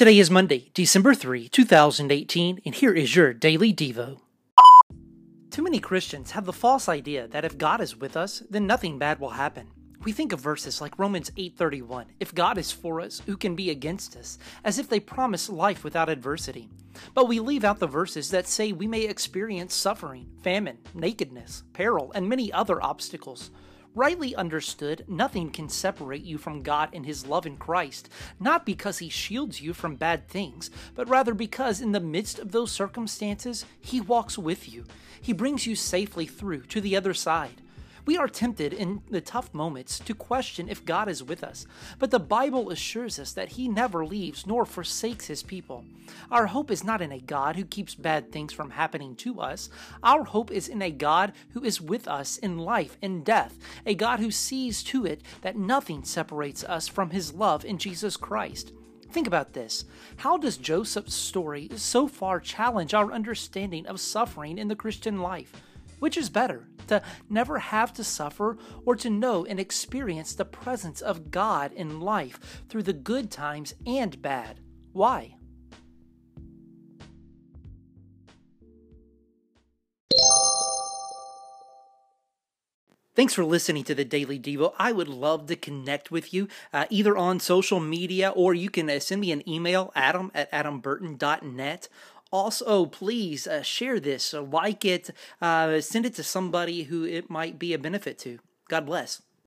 Today is Monday, December 3, 2018, and here is your Daily Devo. Too many Christians have the false idea that if God is with us, then nothing bad will happen. We think of verses like Romans 8:31, if God is for us, who can be against us, as if they promise life without adversity. But we leave out the verses that say we may experience suffering, famine, nakedness, peril, and many other obstacles. Rightly understood, nothing can separate you from God and His love in Christ, not because He shields you from bad things, but rather because in the midst of those circumstances, He walks with you. He brings you safely through to the other side. We are tempted in the tough moments to question if God is with us, but the Bible assures us that He never leaves nor forsakes His people. Our hope is not in a God who keeps bad things from happening to us. Our hope is in a God who is with us in life and death, a God who sees to it that nothing separates us from His love in Jesus Christ. Think about this. How does Joseph's story so far challenge our understanding of suffering in the Christian life? Which is better, to never have to suffer or to know and experience the presence of God in life through the good times and bad? Why? Thanks for listening to the Daily Devo. I would love to connect with you uh, either on social media or you can uh, send me an email, adam at adamburton.net. Also, please uh, share this, uh, like it, uh, send it to somebody who it might be a benefit to. God bless.